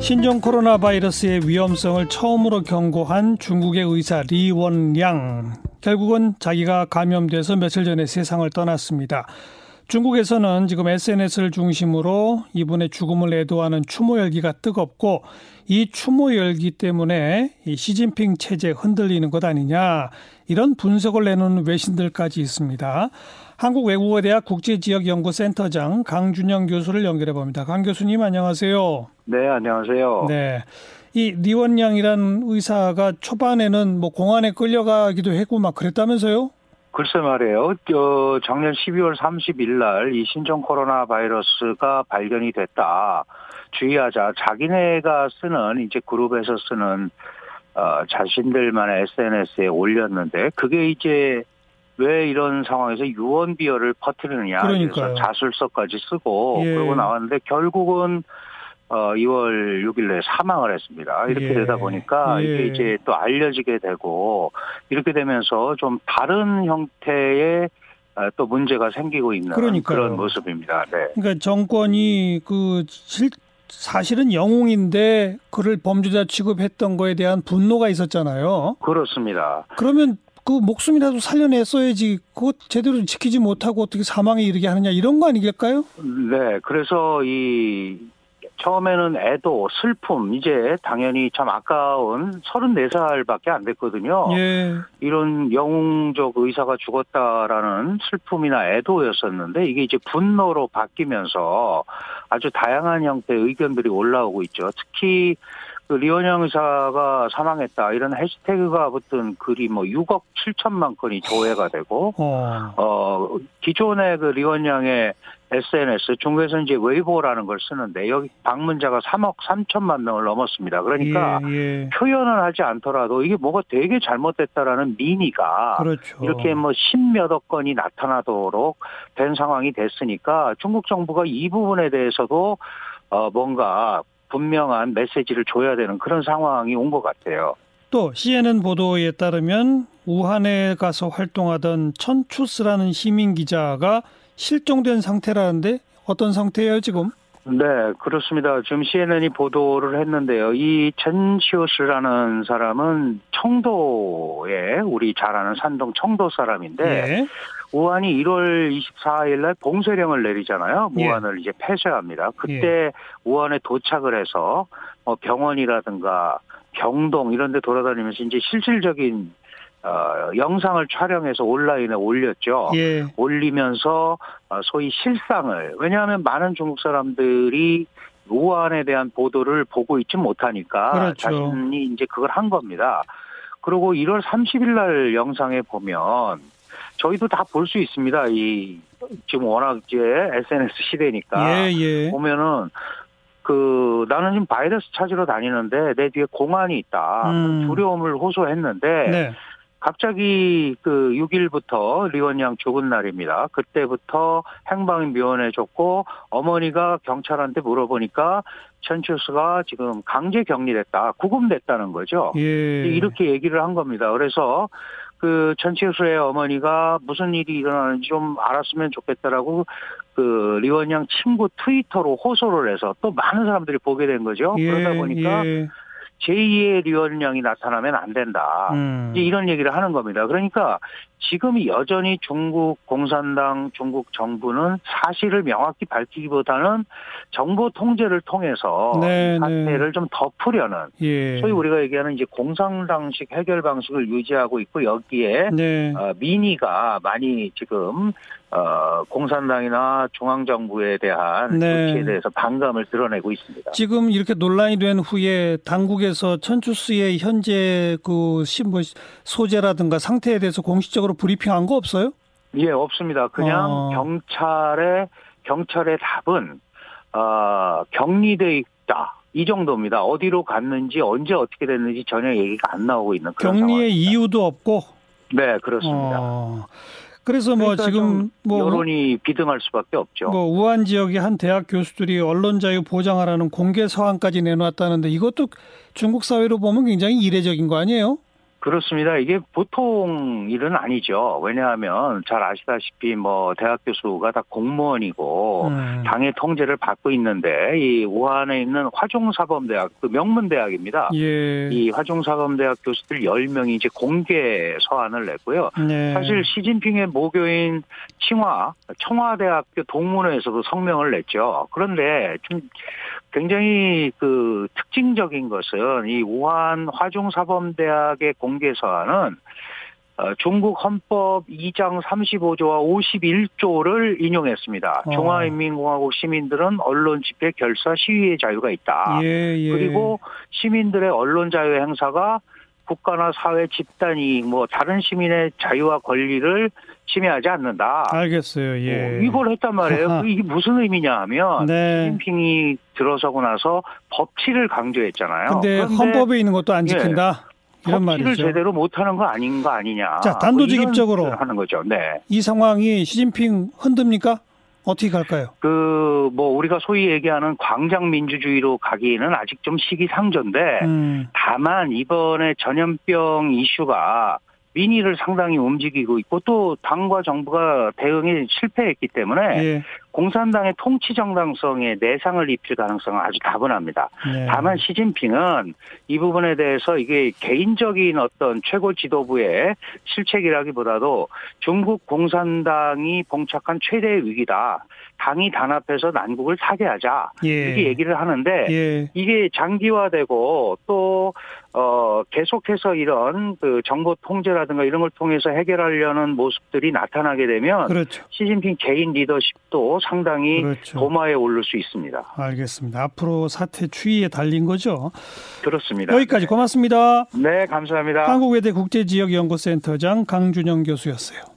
신종 코로나 바이러스의 위험성을 처음으로 경고한 중국의 의사 리원량. 결국은 자기가 감염돼서 며칠 전에 세상을 떠났습니다. 중국에서는 지금 SNS를 중심으로 이분의 죽음을 애도하는 추모 열기가 뜨겁고 이 추모 열기 때문에 이 시진핑 체제 흔들리는 것 아니냐 이런 분석을 내놓는 외신들까지 있습니다. 한국외국어대학 국제지역연구센터장 강준영 교수를 연결해 봅니다. 강 교수님 안녕하세요. 네, 안녕하세요. 네. 이 리원양이란 의사가 초반에는 뭐 공안에 끌려가기도 했고 막 그랬다면서요? 글쎄 말이에요. 어, 작년 12월 30일 날 이 신종 코로나 바이러스가 발견이 됐다. 주의하자. 자기네가 쓰는 이제 그룹에서 쓰는 어, 자신들만의 SNS에 올렸는데 그게 이제 왜 이런 상황에서 유언 비어를 퍼뜨리느냐. 그래서 자술서까지 쓰고 예. 그러고 나왔는데 결국은 어 2월 6일에 사망을 했습니다. 이렇게 예. 되다 보니까 예. 이게 이제 또 알려지게 되고 이렇게 되면서 좀 다른 형태의 어, 또 문제가 생기고 있는 그러니까요. 그런 모습입니다. 네. 그러니까 정권이 그 실, 사실은 영웅인데 그를 범죄자 취급했던 거에 대한 분노가 있었잖아요. 그렇습니다. 그러면 그 목숨이라도 살려냈어야지 그거 제대로 지키지 못하고 어떻게 사망에 이르게 하느냐 이런 거 아니겠까요? 네. 그래서 이 처음에는 애도, 슬픔, 이제 당연히 참 아까운 34살밖에 안 됐거든요. 예. 이런 영웅적 의사가 죽었다라는 슬픔이나 애도였었는데 이게 이제 분노로 바뀌면서 아주 다양한 형태의 의견들이 올라오고 있죠. 특히 그 리원영 의사가 사망했다 이런 해시태그가 붙은 글이 뭐 6억 7천만 건이 조회가 되고 어. 어 기존의 그 리원영의 SNS 중국에서 이제 웨이보라는 걸 쓰는데 여기 방문자가 3억 3천만 명을 넘었습니다. 그러니까 예, 예. 표현을 하지 않더라도 이게 뭐가 되게 잘못됐다라는 민의가 그렇죠. 이렇게 뭐 십몇억 건이 나타나도록 된 상황이 됐으니까 중국 정부가 이 부분에 대해서도 어 뭔가 분명한 메시지를 줘야 되는 그런 상황이 온 것 같아요. 또 CNN 보도에 따르면 우한에 가서 활동하던 천추스라는 시민 기자가 실종된 상태라는데 어떤 상태예요 지금? 네, 그렇습니다. 지금 CNN이 보도를 했는데요. 이 천시오스라는 사람은 청도에 우리 잘 아는 산동 청도 사람인데 예. 우한이 1월 24일 날 봉쇄령을 내리잖아요. 예. 우한을 이제 폐쇄합니다. 그때 우한에 도착을 해서 뭐 병원이라든가 병동 이런 데 돌아다니면서 이제 실질적인 어, 영상을 촬영해서 온라인에 올렸죠. 예. 올리면서 어, 소위 실상을 왜냐하면 많은 중국 사람들이 우한에 대한 보도를 보고 있지 못하니까 그렇죠. 자신이 이제 그걸 한 겁니다. 그리고 1월 30일 날 영상에 보면 저희도 다 볼 수 있습니다. 이 지금 워낙 이제 SNS 시대니까 예, 예. 보면은 그 나는 지금 바이러스 찾으러 다니는데 내 뒤에 공안이 있다. 음. 두려움을 호소했는데 네. 갑자기 그 6일부터 리원양 죽은 날입니다. 그때부터 행방이 묘연해졌고 어머니가 경찰한테 물어보니까 천추스가 지금 강제 격리됐다, 구금됐다는 거죠. 예. 이렇게 얘기를 한 겁니다. 그래서 그 천치수의 어머니가 무슨 일이 일어나는지 좀 알았으면 좋겠다라고 그 리원양 친구 트위터로 호소를 해서 또 많은 사람들이 보게 된 거죠. 예, 그러다 보니까 예. 제2의 리원양이 나타나면 안 된다. 음. 이제 이런 얘기를 하는 겁니다. 그러니까 지금 여전히 중국 공산당, 중국 정부는 사실을 명확히 밝히기보다는 정보 통제를 통해서 네, 이 사태를 네. 좀 덮으려는 예. 소위 우리가 얘기하는 이제 공산당식 해결 방식을 유지하고 있고 여기에 네. 어, 민의가 많이 지금 어, 공산당이나 중앙정부에 대한 네. 조치에 대해서 반감을 드러내고 있습니다. 지금 이렇게 논란이 된 후에 당국에서 천추스의 현재 그 소재라든가 상태에 대해서 공식적으로 브리핑한 거 없어요? 예, 없습니다. 그냥 어. 경찰의 경찰의 답은 어, 격리돼 있다. 이 정도입니다. 어디로 갔는지 언제 어떻게 됐는지 전혀 얘기가 안 나오고 있는 그런 격리의 상황. 이유도 없고. 네, 그렇습니다. 어. 그래서 뭐 그러니까 지금 좀뭐 여론이 비등할 수밖에 없죠. 뭐 우한 지역의 한 대학 교수들이 언론 자유 보장하라는 공개 서한까지 내놓았다는데 이것도 중국 사회로 보면 굉장히 이례적인 거 아니에요? 그렇습니다. 이게 보통 일은 아니죠. 왜냐하면 잘 아시다시피 뭐 대학 교수가 다 공무원이고 음. 당의 통제를 받고 있는데 이 우한에 있는 화종사범대학 그 명문 대학입니다. 예. 이 화종사범대학 교수들 10명이 이제 공개 서한을 냈고요. 네. 사실 시진핑의 모교인 칭화 청와대학교 동문회에서도 성명을 냈죠. 그런데 좀 굉장히 그 특징적인 것은 이 우한 화종사범대학의 공개 서한은 어, 중국 헌법 2장 35조와 51조를 인용했습니다. 어. 중화인민공화국 시민들은 언론 집회, 결사, 시위의 자유가 있다. 예, 예. 그리고 시민들의 언론 자유 행사가 국가나 사회 집단 이익 뭐 다른 시민의 자유와 권리를 침해하지 않는다. 알겠어요. 예. 어, 이걸 했단 말이에요. 그 이게 무슨 의미냐 하면 네. 시진핑이 들어서고 나서 법치를 강조했잖아요. 근데 그런데 헌법에 있는 것도 안 지킨다. 이런 법치를 말이죠. 제대로 못하는 거 아닌 거 아니냐. 자, 단도직입적으로. 뭐 이런 하는 거죠. 네. 이 상황이 시진핑 흔듭니까? 어떻게 갈까요? 그 뭐 우리가 소위 얘기하는 광장 민주주의로 가기에는 아직 좀 시기상조인데 음. 다만 이번에 전염병 이슈가 민의를 상당히 움직이고 있고 또 당과 정부가 대응에 실패했기 때문에 예. 공산당의 통치 정당성에 내상을 입힐 가능성은 아주 다분합니다. 네. 다만 시진핑은 이 부분에 대해서 이게 개인적인 어떤 최고 지도부의 실책이라기보다도 중국 공산당이 봉착한 최대의 위기다. 당이 단합해서 난국을 타개하자. 예. 이렇게 얘기를 하는데 예. 이게 장기화되고 또 어, 계속해서 이런 그 정보 통제라든가 이런 걸 통해서 해결하려는 모습들이 나타나게 되면 그렇죠. 시진핑 개인 리더십도 상당히 그렇죠. 도마에 오를 수 있습니다. 알겠습니다. 앞으로 사태 추이에 달린 거죠. 그렇습니다. 여기까지 고맙습니다. 네, 감사합니다. 한국외대 국제지역연구센터장 강준영 교수였어요.